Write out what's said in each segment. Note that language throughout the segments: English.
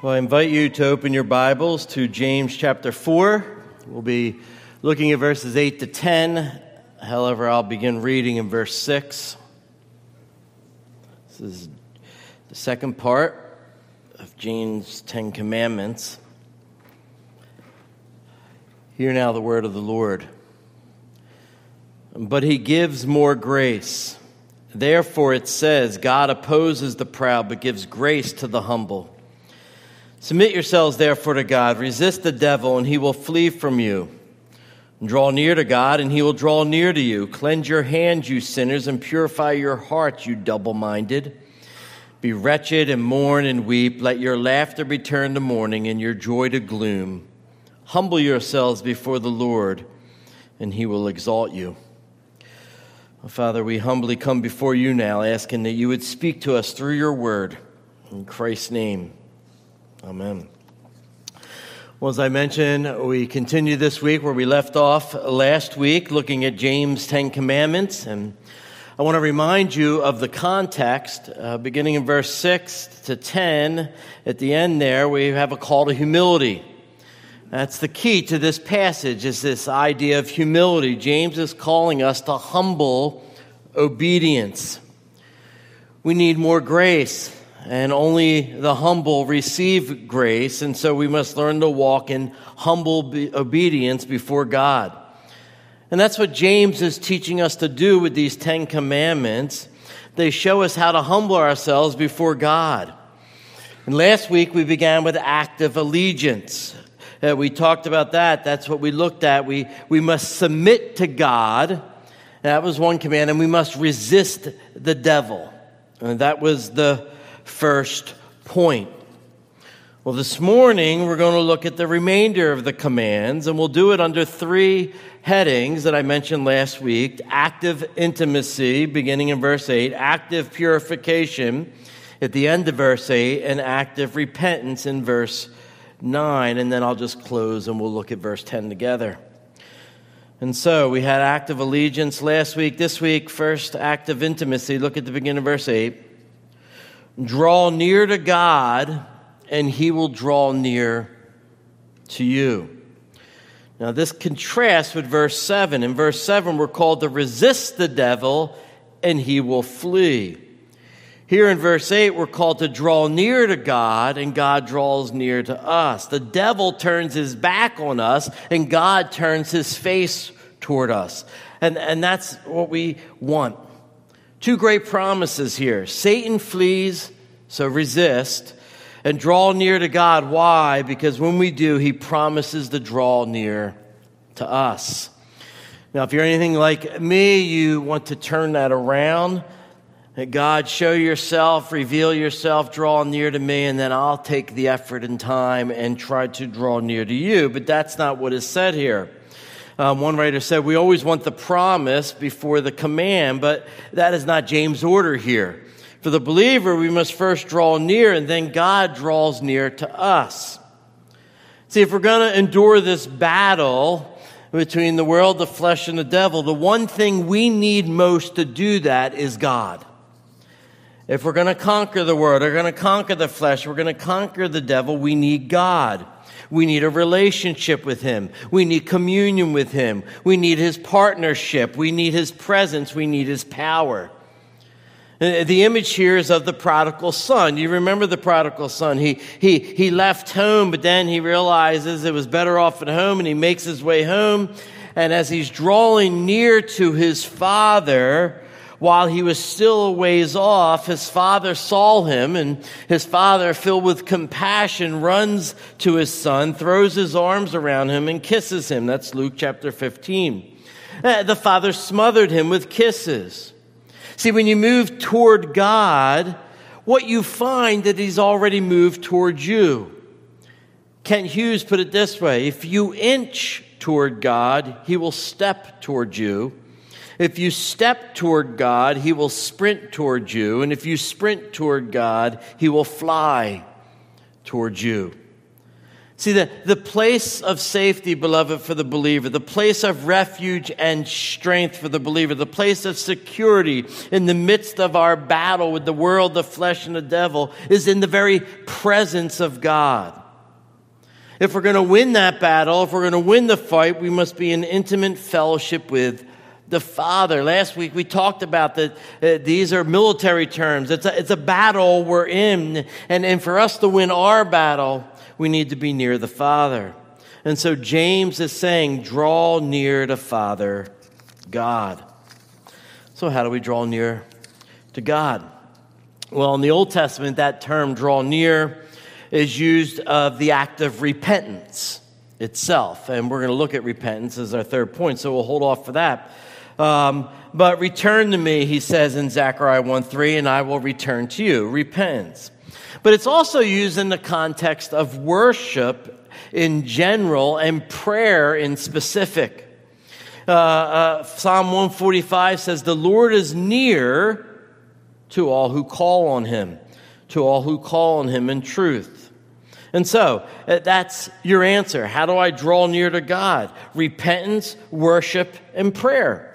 Well, I invite you to open your Bibles to James chapter 4. We'll be looking at verses 8 to 10. However, I'll begin reading in verse 6. This is the second part of James' Ten Commandments. Hear now the word of the Lord. But he gives more grace. Therefore, it says, God opposes the proud, but gives grace to the humble. Submit yourselves, therefore, to God. Resist the devil, and he will flee from you. Draw near to God, and he will draw near to you. Cleanse your hands, you sinners, and purify your hearts, you double minded. Be wretched and mourn and weep. Let your laughter be turned to mourning and your joy to gloom. Humble yourselves before the Lord, and he will exalt you. Father, we humbly come before you now, asking that you would speak to us through your word. In Christ's name. Amen. Well, as I mentioned, we continue this week where we left off last week, looking at James' Ten Commandments. And I want to remind you of the context, uh, beginning in verse 6 to 10. At the end there, we have a call to humility. That's the key to this passage, is this idea of humility. James is calling us to humble obedience. We need more grace and only the humble receive grace, and so we must learn to walk in humble obedience before God. And that's what James is teaching us to do with these Ten Commandments. They show us how to humble ourselves before God. And last week we began with active allegiance. Uh, we talked about that. That's what we looked at. We, we must submit to God. That was one command. And we must resist the devil. And that was the first point. Well, this morning we're going to look at the remainder of the commands, and we'll do it under three headings that I mentioned last week active intimacy, beginning in verse 8, active purification at the end of verse 8, and active repentance in verse 9. And then I'll just close and we'll look at verse 10 together. And so we had active allegiance last week. This week, first active intimacy. Look at the beginning of verse 8. Draw near to God, and he will draw near to you. Now, this contrasts with verse 7. In verse 7, we're called to resist the devil, and he will flee. Here in verse 8, we're called to draw near to God, and God draws near to us. The devil turns his back on us, and God turns his face toward us. And, and that's what we want. Two great promises here Satan flees, so resist, and draw near to God. Why? Because when we do, he promises to draw near to us. Now, if you're anything like me, you want to turn that around. God, show yourself, reveal yourself, draw near to me, and then I'll take the effort and time and try to draw near to you. But that's not what is said here. Um, one writer said, We always want the promise before the command, but that is not James' order here. For the believer, we must first draw near, and then God draws near to us. See, if we're going to endure this battle between the world, the flesh, and the devil, the one thing we need most to do that is God. If we're going to conquer the world, we're going to conquer the flesh, we're going to conquer the devil, we need God. We need a relationship with Him. We need communion with Him. We need His partnership. We need His presence. We need His power. Uh, the image here is of the prodigal son. You remember the prodigal son. He, he, he left home, but then he realizes it was better off at home and he makes his way home. And as he's drawing near to his father, while he was still a ways off, his father saw him, and his father, filled with compassion, runs to his son, throws his arms around him, and kisses him. That's Luke chapter 15. Uh, the father smothered him with kisses. See, when you move toward God, what you find that he's already moved toward you. Kent Hughes put it this way if you inch toward God, he will step toward you. If you step toward God, He will sprint toward you. And if you sprint toward God, He will fly toward you. See, the, the place of safety, beloved, for the believer, the place of refuge and strength for the believer, the place of security in the midst of our battle with the world, the flesh, and the devil is in the very presence of God. If we're going to win that battle, if we're going to win the fight, we must be in intimate fellowship with the Father. Last week we talked about that uh, these are military terms. It's a, it's a battle we're in. And, and for us to win our battle, we need to be near the Father. And so James is saying, draw near to Father God. So, how do we draw near to God? Well, in the Old Testament, that term, draw near, is used of the act of repentance itself. And we're going to look at repentance as our third point, so we'll hold off for that. Um, but return to me, he says in Zechariah 1 3, and I will return to you. Repentance. But it's also used in the context of worship in general and prayer in specific. Uh, uh, Psalm 145 says, The Lord is near to all who call on him, to all who call on him in truth. And so, uh, that's your answer. How do I draw near to God? Repentance, worship, and prayer.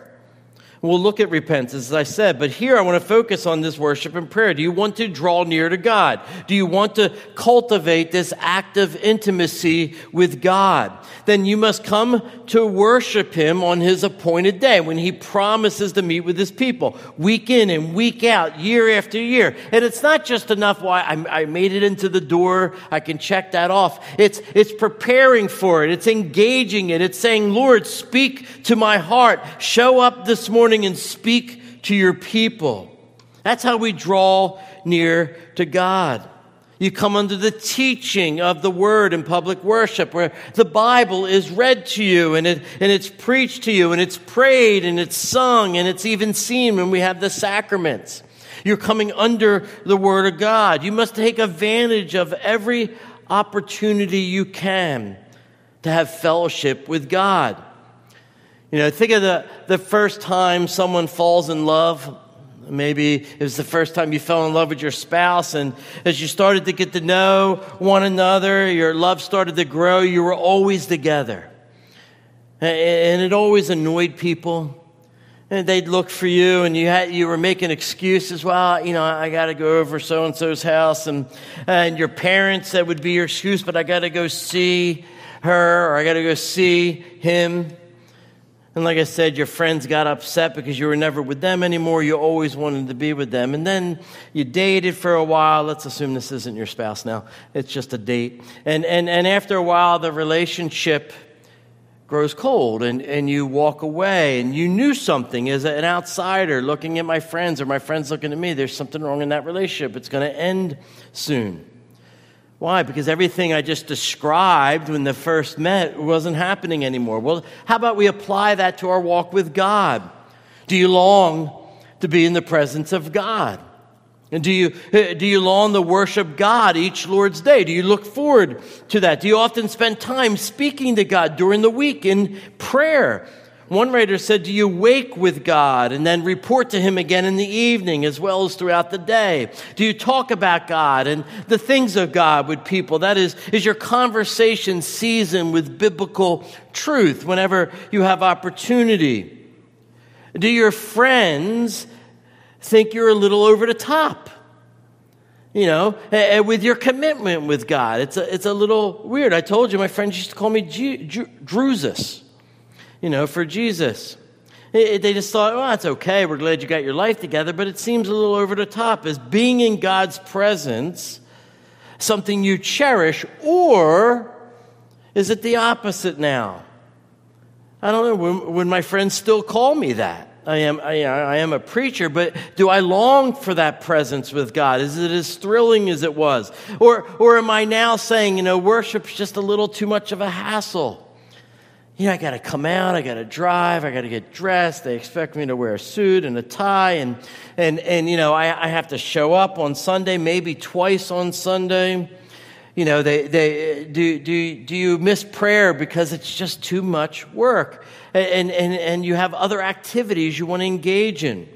We'll look at repentance, as I said, but here I want to focus on this worship and prayer. Do you want to draw near to God? Do you want to cultivate this act of intimacy with God? Then you must come to worship Him on His appointed day when He promises to meet with His people, week in and week out, year after year. And it's not just enough, why I, I made it into the door, I can check that off. It's, it's preparing for it, it's engaging it, it's saying, Lord, speak to my heart, show up this morning morning and speak to your people. That's how we draw near to God. You come under the teaching of the word in public worship where the Bible is read to you and, it, and it's preached to you and it's prayed and it's sung and it's even seen when we have the sacraments. You're coming under the word of God. You must take advantage of every opportunity you can to have fellowship with God. You know, think of the, the first time someone falls in love. Maybe it was the first time you fell in love with your spouse, and as you started to get to know one another, your love started to grow, you were always together. And it always annoyed people. And they'd look for you, and you, had, you were making excuses. Well, you know, I got to go over so and so's house, and, and your parents, that would be your excuse, but I got to go see her, or I got to go see him. And like I said, your friends got upset because you were never with them anymore. You always wanted to be with them. And then you dated for a while. Let's assume this isn't your spouse now. It's just a date. And, and, and after a while, the relationship grows cold and, and you walk away. And you knew something as an outsider looking at my friends or my friends looking at me. There's something wrong in that relationship. It's going to end soon. Why? Because everything I just described when the first met wasn't happening anymore. Well, how about we apply that to our walk with God? Do you long to be in the presence of God? And do you, eh, do you long to worship God each Lord's day? Do you look forward to that? Do you often spend time speaking to God during the week in prayer? One writer said, Do you wake with God and then report to Him again in the evening as well as throughout the day? Do you talk about God and the things of God with people? That is, is your conversation seasoned with biblical truth whenever you have opportunity? Do your friends think you're a little over the top? You know, with your commitment with God. It's a, it's a little weird. I told you, my friends used to call me Drusus you know, for Jesus. They just thought, well, that's okay. We're glad you got your life together, but it seems a little over the top. Is being in God's presence something you cherish, or is it the opposite now? I don't know. Would my friends still call me that? I am, I, I, am a preacher, but do I long for that presence with God? Is it as thrilling as it was? Or, or am I now saying, you know, worship's just a little too much of a hassle? You know, I got to come out, I got to drive, I got to get dressed. They expect me to wear a suit and a tie, and and and you know, I, I have to show up on Sunday, maybe twice on Sunday. You know, they they do do do you miss prayer because it's just too much work, and and and you have other activities you want to engage in.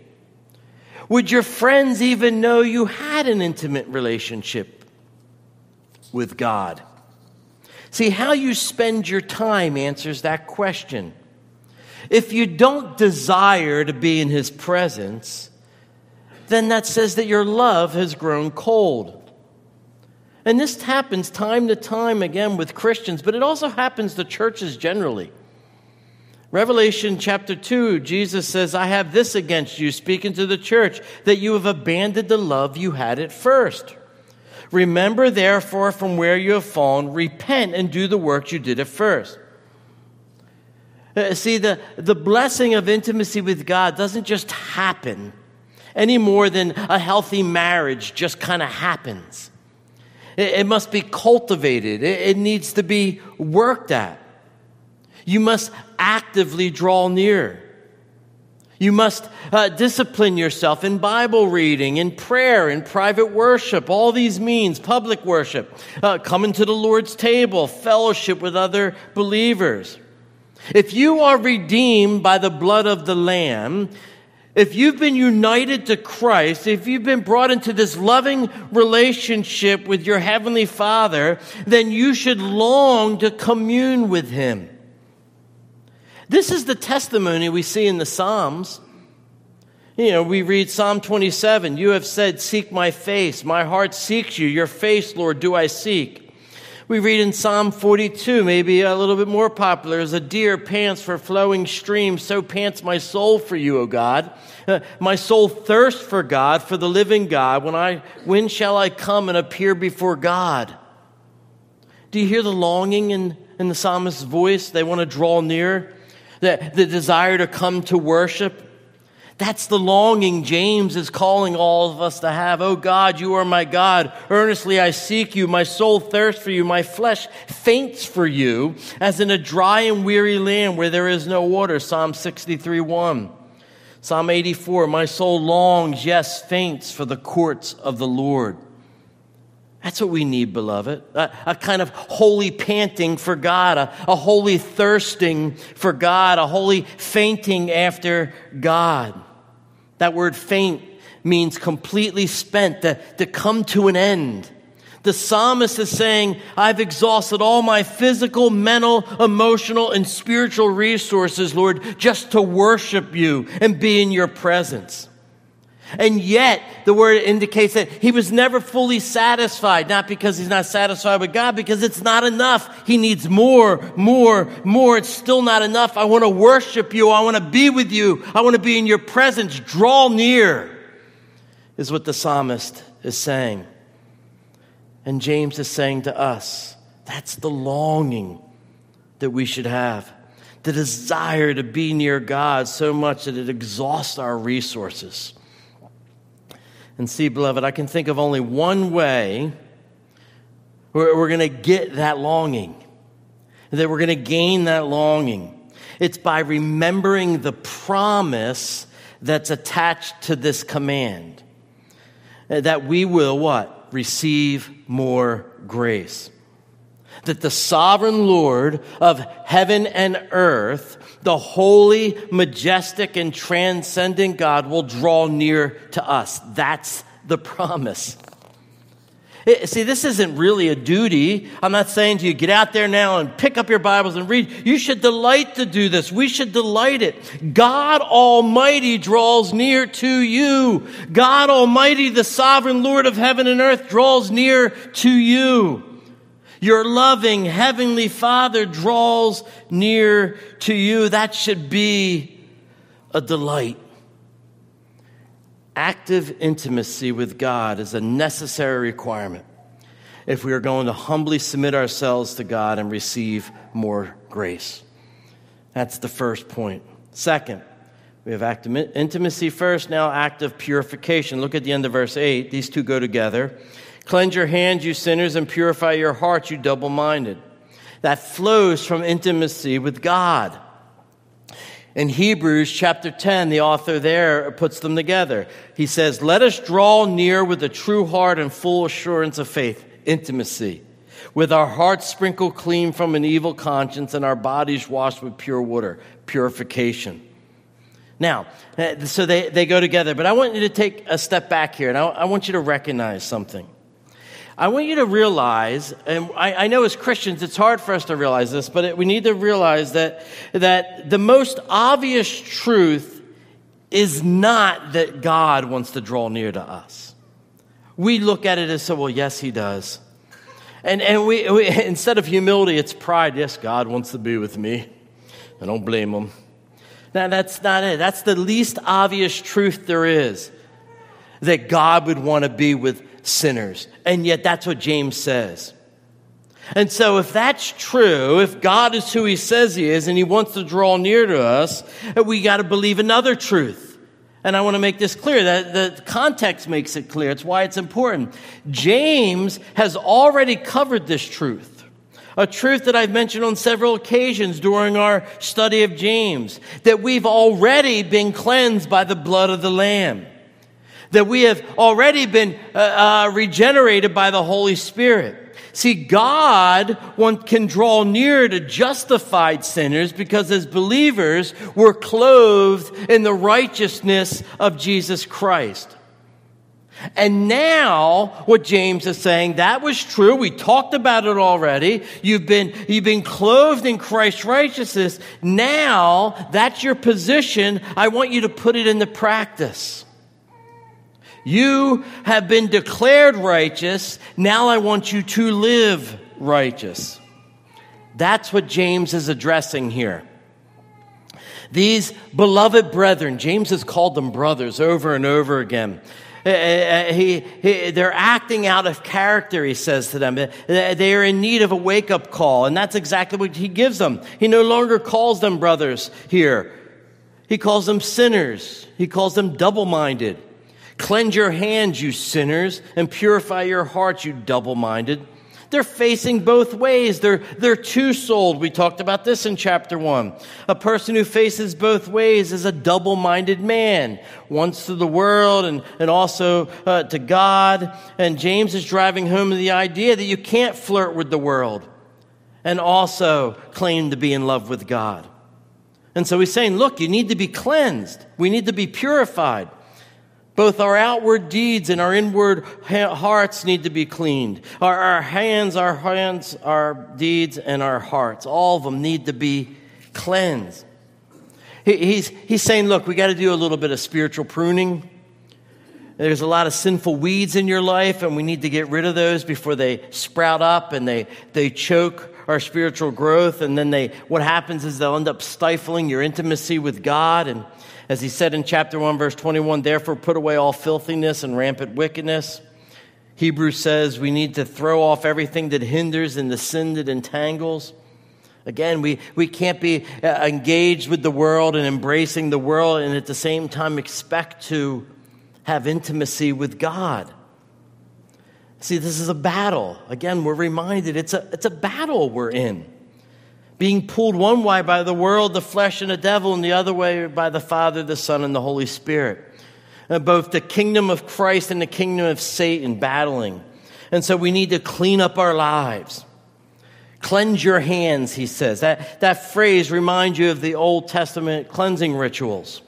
Would your friends even know you had an intimate relationship with God? See, how you spend your time answers that question. If you don't desire to be in his presence, then that says that your love has grown cold. And this happens time to time again with Christians, but it also happens to churches generally. Revelation chapter 2, Jesus says, I have this against you, speaking to the church, that you have abandoned the love you had at first. Remember, therefore, from where you have fallen, repent and do the work you did at first. Uh, see, the, the blessing of intimacy with God doesn't just happen any more than a healthy marriage just kind of happens. It, it, must be cultivated, it, it needs to be worked at. You must actively draw near. You must uh, discipline yourself in Bible reading, in prayer, in private worship, all these means, public worship, uh, coming to the Lord's table, fellowship with other believers. If you are redeemed by the blood of the Lamb, if you've been united to Christ, if you've been brought into this loving relationship with your Heavenly Father, then you should long to commune with Him. This is the testimony we see in the Psalms. You know, we read Psalm 27 You have said, Seek my face. My heart seeks you. Your face, Lord, do I seek. We read in Psalm 42, maybe a little bit more popular, as a deer pants for flowing streams, so pants my soul for you, O God. Uh, my soul thirsts for God, for the living God. When, I, when shall I come and appear before God? Do you hear the longing in, in the psalmist's voice? They want to draw near, the, the desire to come to worship. That's the longing James is calling all of us to have. Oh God, you are my God. Earnestly I seek you. My soul thirsts for you. My flesh faints for you as in a dry and weary land where there is no water. Psalm 63 1. Psalm 84, my soul longs, yes, faints for the courts of the Lord. That's what we need, beloved. A, a kind of holy panting for God, a, a holy thirsting for God, a holy fainting after God. That word faint means completely spent, to, to come to an end. The psalmist is saying, I've exhausted all my physical, mental, emotional, and spiritual resources, Lord, just to worship you and be in your presence. And yet, the word indicates that he was never fully satisfied, not because he's not satisfied with God, because it's not enough. He needs more, more, more. It's still not enough. I want to worship you. I want to be with you. I want to be in your presence. Draw near, is what the psalmist is saying. And James is saying to us, that's the longing that we should have. The desire to be near God so much that it exhausts our resources. And see, beloved, I can think of only one way where we're going to get that longing, that we're going to gain that longing. It's by remembering the promise that's attached to this command that we will what? Receive more grace. That the sovereign Lord of heaven and earth the holy, majestic, and transcendent God will draw near to us. That's the promise. It, see, this isn't really a duty. I'm not saying to you, get out there now and pick up your Bibles and read. You should delight to do this. We should delight it. God Almighty draws near to you. God Almighty, the sovereign Lord of heaven and earth, draws near to you. Your loving Heavenly Father draws near to you. That should be a delight. Active intimacy with God is a necessary requirement if we are going to humbly submit ourselves to God and receive more grace. That's the first point. Second, we have active intimacy first, now active purification. Look at the end of verse 8. These two go together. Cleanse your hands, you sinners, and purify your hearts, you double minded. That flows from intimacy with God. In Hebrews chapter 10, the author there puts them together. He says, Let us draw near with a true heart and full assurance of faith, intimacy, with our hearts sprinkled clean from an evil conscience and our bodies washed with pure water, purification. Now, uh, so they, they go together, but I want you to take a step back here and I, I want you to recognize something. I want you to realize, and I, I, know as Christians it's hard for us to realize this, but it, we need to realize that, that the most obvious truth is not that God wants to draw near to us. We look at it as so, well, yes, He does. And, and we, we instead of humility, it's pride. Yes, God wants to be with me. I don't blame Him. Now, that's not it. That's the least obvious truth there is that God would want to be with sinners. And yet, that's what James says. And so, if that's true, if God is who he says he is and he wants to draw near to us, we got to believe another truth. And I want to make this clear that the context makes it clear. It's why it's important. James has already covered this truth. A truth that I've mentioned on several occasions during our study of James that we've already been cleansed by the blood of the Lamb that we have already been uh, uh, regenerated by the Holy Spirit. See, God one can draw near to justified sinners because as believers, we're clothed in the righteousness of Jesus Christ. And now, what James is saying, that was true. We talked about it already. You've been, you've been clothed in Christ's righteousness. Now, that's your position. I want you to put it into practice. You have been declared righteous. Now I want you to live righteous. That's what James is addressing here. These beloved brethren, James has called them brothers over and over again. Uh, uh, he, he, they're acting out of character, he says to them. They are in need of a wake up call, and that's exactly what he gives them. He no longer calls them brothers here, he calls them sinners, he calls them double minded. Cleanse your hands, you sinners, and purify your hearts, you double minded. They're facing both ways. They're, they're two souled. We talked about this in chapter one. A person who faces both ways is a double minded man, once to the world and, and also uh, to God. And James is driving home the idea that you can't flirt with the world and also claim to be in love with God. And so he's saying, look, you need to be cleansed. We need to be purified. Both our outward deeds and our inward hearts need to be cleaned. Our, our, hands, our hands, our deeds, and our hearts, all of them need to be cleansed. He, he's, he's saying, look, we got to do a little bit of spiritual pruning. There's a lot of sinful weeds in your life, and we need to get rid of those before they sprout up and they, they choke our spiritual growth. And then they, what happens is they'll end up stifling your intimacy with God. And as he said in chapter 1, verse 21, therefore put away all filthiness and rampant wickedness. Hebrews says we need to throw off everything that hinders and the sin that entangles. Again, we, we can't be uh, engaged with the world and embracing the world and at the same time expect to have intimacy with God. See, this is a battle. Again, we're reminded it's a, it's a battle we're in being pulled one way by the world, the flesh, and the devil, and the other way by the Father, the Son, and the Holy Spirit. Uh, both the kingdom of Christ and the kingdom of Satan battling. And so we need to clean up our lives. Cleanse your hands, he says. That, that phrase reminds you of the Old Testament cleansing rituals.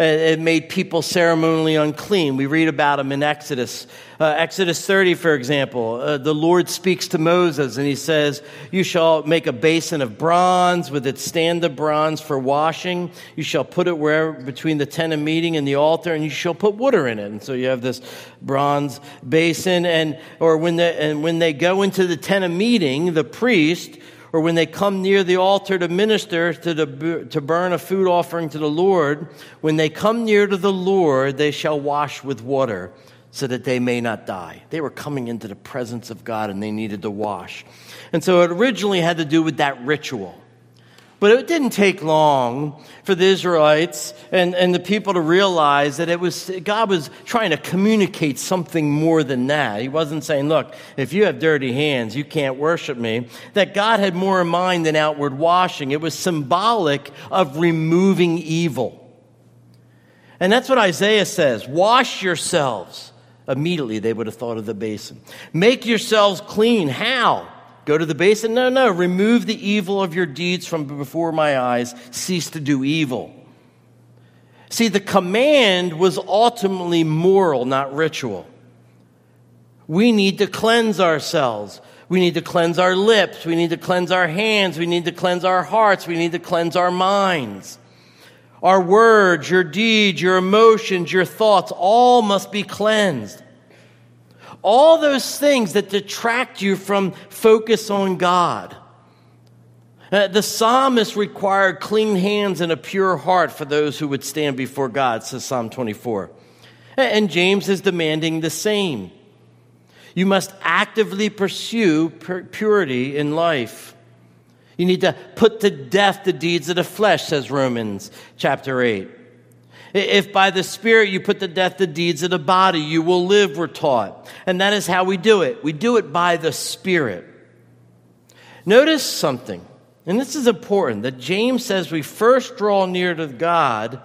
Uh, it made people ceremonially unclean. We read about them in Exodus. Uh, Exodus 30, for example, uh, the Lord speaks to Moses and he says, You shall make a basin of bronze with its stand of bronze for washing. You shall put it wherever between the tent of meeting and the altar, and you shall put water in it. And so you have this bronze basin, and or when they, and when they go into the tent of meeting, the priest or when they come near the altar to minister to, the, to burn a food offering to the Lord, when they come near to the Lord, they shall wash with water so that they may not die. They were coming into the presence of God and they needed to wash. And so it originally had to do with that ritual. But it didn't take long for the Israelites and, and the people to realize that it was, God was trying to communicate something more than that. He wasn't saying, look, if you have dirty hands, you can't worship me. That God had more in mind than outward washing. It was symbolic of removing evil. And that's what Isaiah says wash yourselves. Immediately they would have thought of the basin. Make yourselves clean. How? Go to the basin? No, no. Remove the evil of your deeds from before my eyes. Cease to do evil. See, the command was ultimately moral, not ritual. we need to cleanse ourselves. We need to cleanse our lips. We need to cleanse our hands. We need to cleanse our hearts. We need to cleanse our minds. Our words, your deeds, your emotions, your thoughts, all must be cleansed. All those things that detract you from focus on God. Uh, the psalmist required clean hands and a pure heart for those who would stand before God, says Psalm 24. And James is demanding the same. You must actively pursue purity in life. You need to put to death the deeds of the flesh, says Romans chapter 8. If by the Spirit you put to death the deeds of the body, you will live, we're taught. And that is how we do it. We do it by the Spirit. Notice something. And this is important that James says we first draw near to God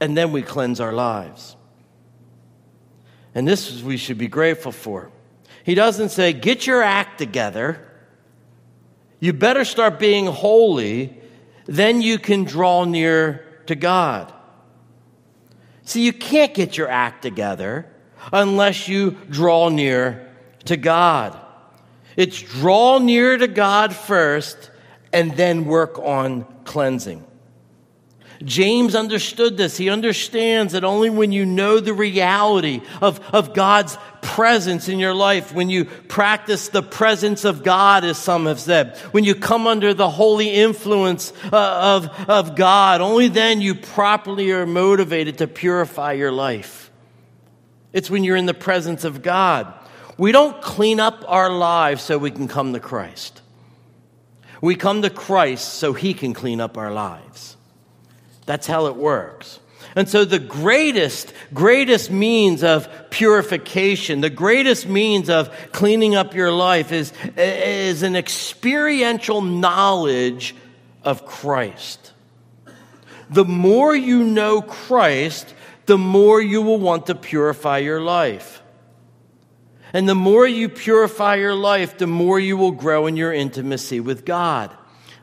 and then we cleanse our lives. And this we should be grateful for. He doesn't say, get your act together. You better start being holy, then you can draw near to God. See, you can't get your act together unless you draw near to God. It's draw near to God first and then work on cleansing. James understood this. He understands that only when you know the reality of, of God's presence in your life, when you practice the presence of God, as some have said, when you come under the holy influence uh, of, of God, only then you properly are motivated to purify your life. It's when you're in the presence of God. We don't clean up our lives so we can come to Christ. We come to Christ so he can clean up our lives. That's how it works. And so the greatest, greatest means of purification, the greatest means of cleaning up your life is, is an experiential knowledge of Christ. The more you know Christ, the more you will want to purify your life. And the more you purify your life, the more you will grow in your intimacy with God.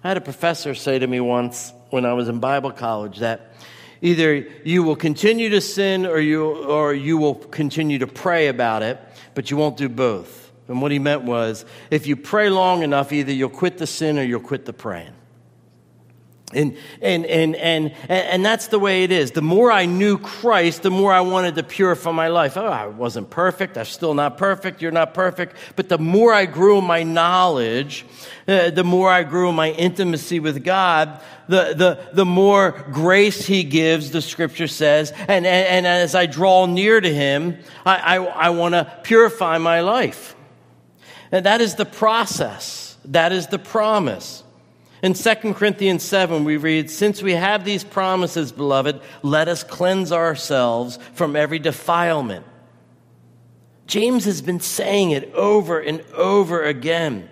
I had a professor say to me once when I was in Bible college that either you will continue to sin or you, or you will continue to pray about it, but you won't do both. And what he meant was if you pray long enough, either you'll quit the sin or you'll quit the praying. And, and, and, and, and that's the way it is. The more I knew Christ, the more I wanted to purify my life. Oh, I wasn't perfect. I'm still not perfect. You're not perfect. But the more I grew in my knowledge, uh, the more I grew in my intimacy with God, the, the, the more grace He gives, the scripture says. And, and, and as I draw near to Him, I, I, I want to purify my life. And that is the process. That is the promise. In 2 Corinthians 7, we read, Since we have these promises, beloved, let us cleanse ourselves from every defilement. James has been saying it over and over again.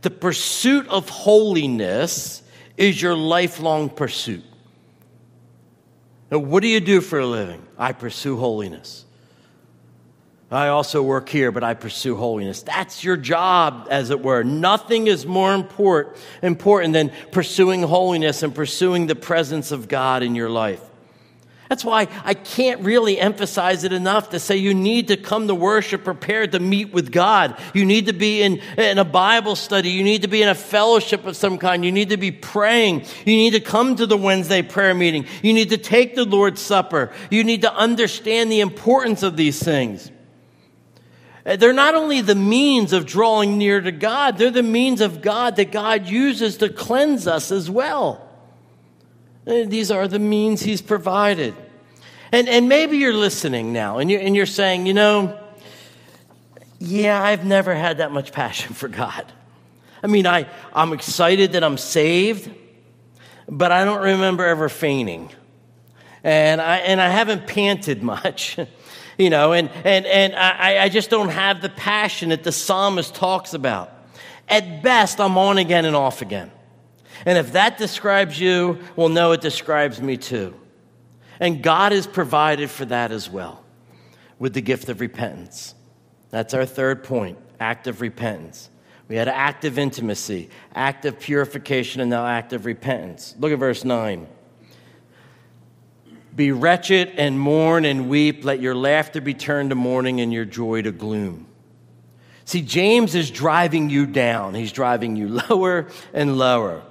The pursuit of holiness is your lifelong pursuit. Now, what do you do for a living? I pursue holiness. I also work here, but I pursue holiness. That's your job, as it were. Nothing is more important, important than pursuing holiness and pursuing the presence of God in your life. That's why I can't really emphasize it enough to say you need to come to worship prepared to meet with God. You need to be in, in a Bible study. You need to be in a fellowship of some kind. You need to be praying. You need to come to the Wednesday prayer meeting. You need to take the Lord's Supper. You need to understand the importance of these things. They're not only the means of drawing near to God, they're the means of God that God uses to cleanse us as well. Uh, these are the means He's provided. And, and maybe you're listening now and you're, and you're saying, you know, yeah, I've never had that much passion for God. I mean, I, I'm excited that I'm saved, but I don't remember ever fainting. And I, and I haven't panted much. you know, and, and, and I, I just don't have the passion that the psalmist talks about. At best, I'm on again and off again. And if that describes you, well, no, it describes me too. And God has provided for that as well with the gift of repentance. That's our third point active repentance. We had active intimacy, active purification, and now active repentance. Look at verse 9. Be wretched and mourn and weep. Let your laughter be turned to mourning and your joy to gloom. See, James is driving you down. He's driving you lower and lower.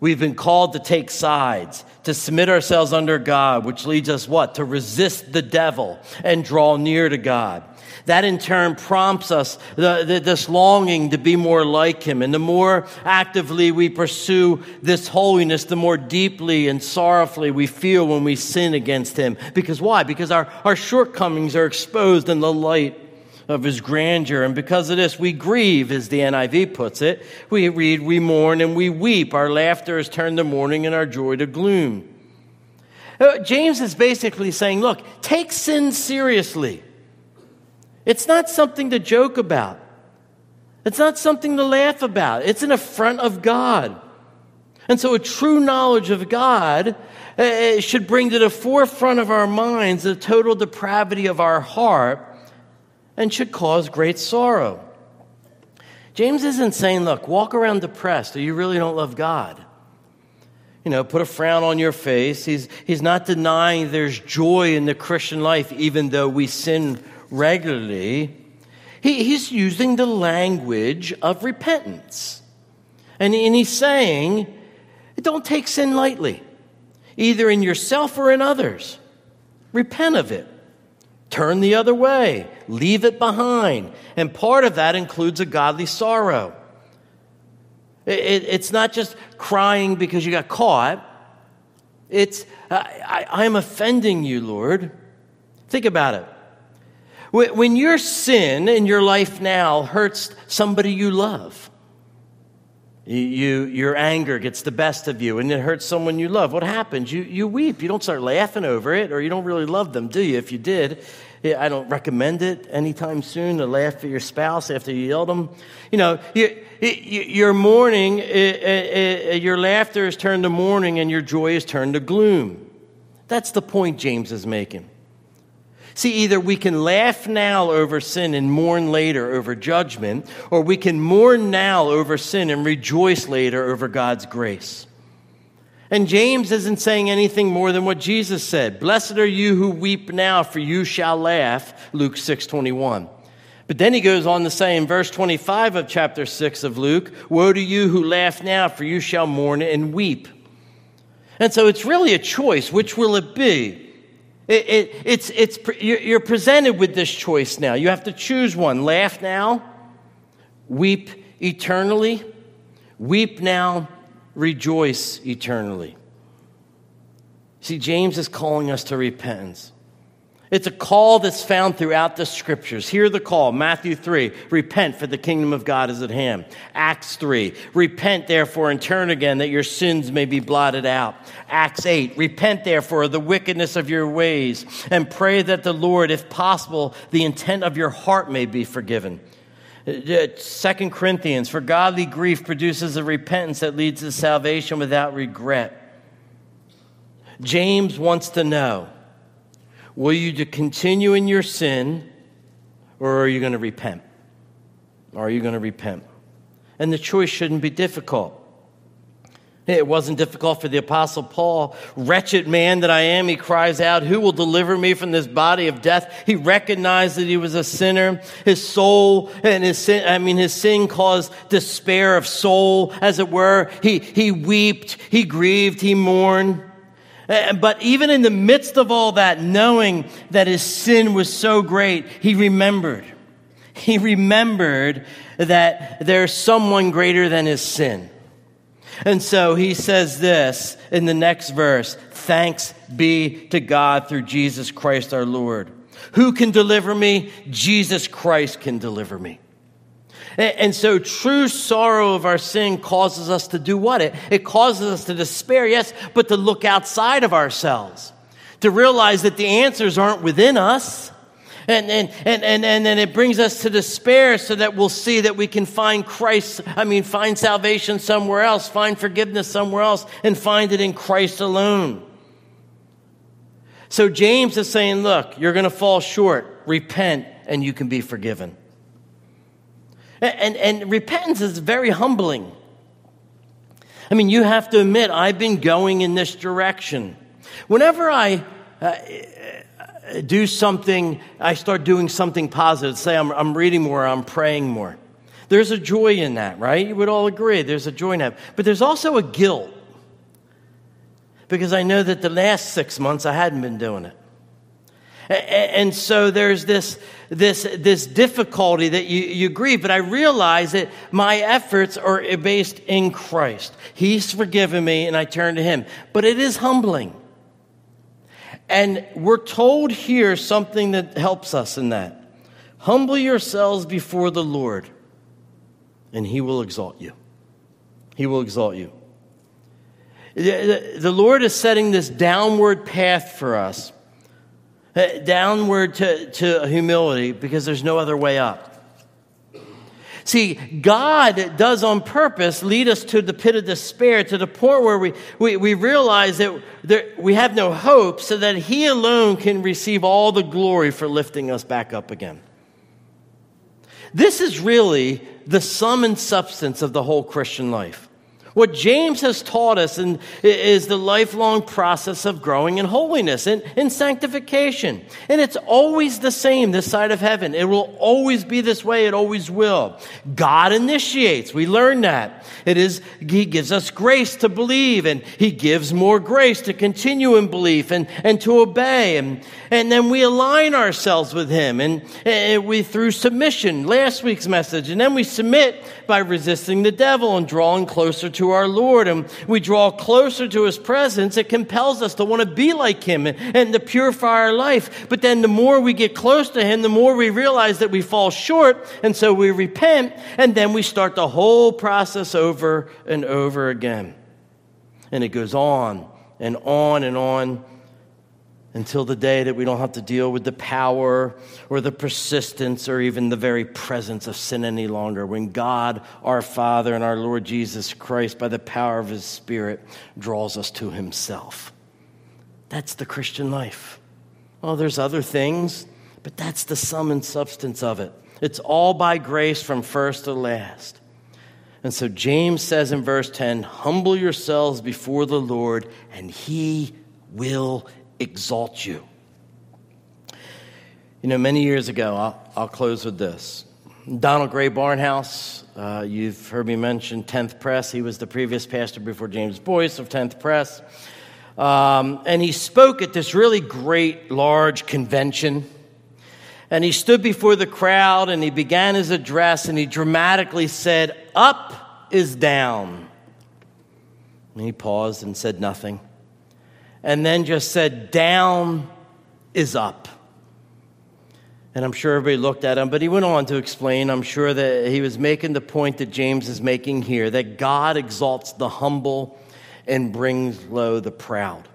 We've been called to take sides, to submit ourselves under God, which leads us what? To resist the devil and draw near to God. That in turn prompts us the, the, this longing to be more like Him. And the more actively we pursue this holiness, the more deeply and sorrowfully we feel when we sin against Him. Because why? Because our, our shortcomings are exposed in the light of his grandeur. And because of this, we grieve, as the NIV puts it. We read, we mourn, and we weep. Our laughter is turned to mourning and our joy to gloom. Uh, James is basically saying, look, take sin seriously. It's not something to joke about. It's not something to laugh about. It's an affront of God. And so a true knowledge of God uh, should bring to the forefront of our minds the total depravity of our heart and should cause great sorrow. James isn't saying, look, walk around depressed or you really don't love God. You know, put a frown on your face. He's, he's not denying there's joy in the Christian life, even though we sin regularly. He, he's using the language of repentance. And, and he's saying, don't take sin lightly, either in yourself or in others. Repent of it. Turn the other way, leave it behind. And part of that includes a godly sorrow. It, it, it's not just crying because you got caught, it's, I, I, I'm offending you, Lord. Think about it. When your sin in your life now hurts somebody you love, you, your anger gets the best of you and it hurts someone you love. What happens? You, you weep. You don't start laughing over it, or you don't really love them, do you? If you did, I don't recommend it anytime soon to laugh at your spouse after you yelled them. You know, you, you, your mourning, your laughter is turned to mourning and your joy is turned to gloom. That's the point James is making. See, either we can laugh now over sin and mourn later over judgment, or we can mourn now over sin and rejoice later over God's grace. And James isn't saying anything more than what Jesus said. Blessed are you who weep now, for you shall laugh, Luke 6 21. But then he goes on to say in verse 25 of chapter 6 of Luke, Woe to you who laugh now, for you shall mourn and weep. And so it's really a choice. Which will it be? It, it, it's, it's, you're presented with this choice now. You have to choose one. Laugh now, weep eternally. Weep now, rejoice eternally. See, James is calling us to repentance. It's a call that's found throughout the scriptures. Hear the call Matthew 3 repent, for the kingdom of God is at hand. Acts 3 repent, therefore, and turn again, that your sins may be blotted out. Acts 8 repent, therefore, of the wickedness of your ways, and pray that the Lord, if possible, the intent of your heart may be forgiven. Uh, uh, second Corinthians, for godly grief produces a repentance that leads to salvation without regret. James wants to know will you continue in your sin or are you going to repent? Are you going to repent? And the choice shouldn't be difficult. It wasn't difficult for the Apostle Paul. Wretched man that I am, he cries out, Who will deliver me from this body of death? He recognized that he was a sinner. His soul and his sin, I mean, his sin caused despair of soul, as it were. He, he wept, he grieved, he mourned. But even in the midst of all that, knowing that his sin was so great, he remembered. He remembered that there's someone greater than his sin. And so he says this in the next verse Thanks be to God through Jesus Christ our Lord. Who can deliver me? Jesus Christ can deliver me. And so true sorrow of our sin causes us to do what? It, it causes us to despair, yes, but to look outside of ourselves, to realize that the answers aren't within us. And, and, and, and, and then it brings us to despair so that we'll see that we can find Christ, I mean, find salvation somewhere else, find forgiveness somewhere else, and find it in Christ alone. So James is saying, look, you're going to fall short. Repent and you can be forgiven. And, and, repentance is very humbling. I mean, you have to admit, I've been going in this direction. Whenever I uh, do something, I start doing something positive, say I'm, I'm reading more, I'm praying more. There's a joy in that, right? You would all agree. There's a joy in that. But there's also a guilt because I know that the last six months I hadn't been doing it. And so there's this, this, this difficulty that you, you grieve, but I realize that my efforts are based in Christ. He's forgiven me and I turn to Him. But it is humbling. And we're told here something that helps us in that. Humble yourselves before the Lord, and he will exalt you. He will exalt you. The Lord is setting this downward path for us, Uh, downward to, to humility, because there's no other way up. See, God does on purpose lead us to the pit of despair to the point where we, we, we realize that there, we have no hope so that He alone can receive all the glory for lifting us back up again. This is really the sum and substance of the whole Christian life. What James has taught us in, is the lifelong process of growing in holiness and in sanctification. And it's always the same this side of heaven. It will always be this way. It always will. God initiates. We learn that. It is, He gives us grace to believe and He gives more grace to continue in belief and, and to obey. And, and then we align ourselves with Him and, and we through submission, last week's message. And then we submit by resisting the devil and drawing closer to our Lord and we draw closer to his presence, it compels us to want to be like him and to purify our life. But then the more we get close to him, the more we realize that we fall short. And so we repent and then we start the whole process over and over again. And it goes on and on and on until the day that we don't have to deal with the power or the persistence or even the very presence of sin any longer. When God, our Father, and our Lord Jesus Christ, by the power of His Spirit, draws us to Himself. That's the Christian life. Oh, there's other things, but that's the sum and substance of it. It's all by grace from first to last. And so James says in verse 10 Humble yourselves before the Lord, and He will exalt you. You know, many years ago, I'll, I'll close with this. Donald Grey Barnhouse, uh, you've heard me mention 10th Pres. He was the previous pastor before James Boice of 10th Pres. Um, and he spoke at this really great, large convention. And he stood before the crowd and he began his address and he dramatically said, Up is down. And he paused and said nothing and then just said, Down is up. And I'm sure everybody looked at him, but he went on to explain, I'm sure that he was making the point that James is making here that God exalts the humble and brings low the proud.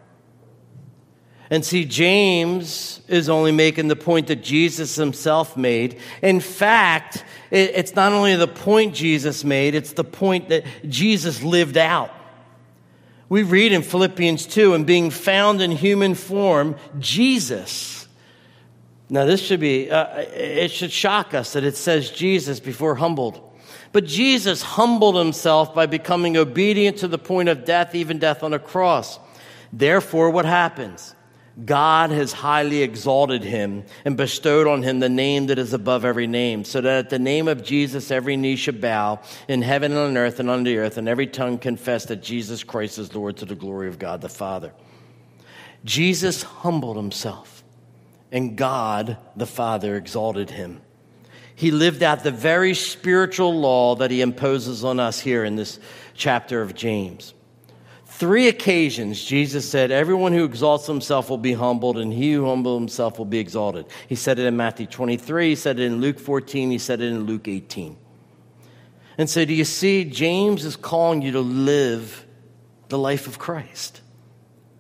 And see, James is only making the point that Jesus himself made. In fact, it's not only the point Jesus made, it's the point that Jesus lived out. We read in Philippians 2 and being found in human form, Jesus. Now, this should be, uh, it should shock us that it says Jesus before humbled. But Jesus humbled himself by becoming obedient to the point of death, even death on a cross. Therefore, what happens? God has highly exalted him and bestowed on him the name that is above every name, so that at the name of Jesus every knee should bow in heaven and on earth and under the earth, and every tongue confess that Jesus Christ is Lord to the glory of God the Father. Jesus humbled himself, and God the Father exalted him. He lived out the very spiritual law that he imposes on us here in this chapter of James. Three occasions, Jesus said, Everyone who exalts himself will be humbled, and he who humbles himself will be exalted. He said it in Matthew 23, he said it in Luke 14, he said it in Luke 18. And so, do you see, James is calling you to live the life of Christ.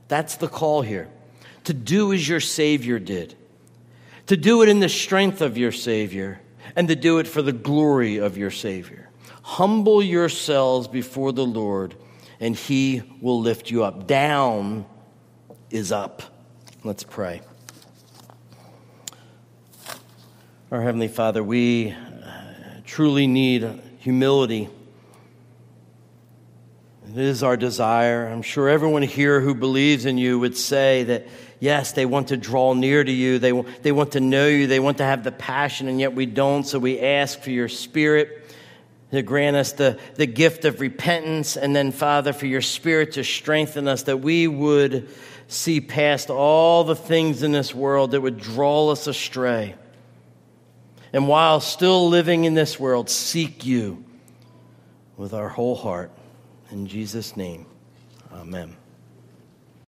That's the call here. To do as your Savior did, to do it in the strength of your Savior, and to do it for the glory of your Savior. Humble yourselves before the Lord and he will lift you up. Down is up. Let's pray. Our Heavenly Father, we uh, truly need humility. It is our desire. I'm sure everyone here who believes in you would say that, yes, they want to draw near to you. They, they want to know you. They want to have the passion, and yet we don't. So we ask for your spirit to grant us the, the gift of repentance. And then, Father, for your spirit to strengthen us that we would see past all the things in this world that would draw us astray. And while still living in this world, seek you with our whole heart. In Jesus' name, amen.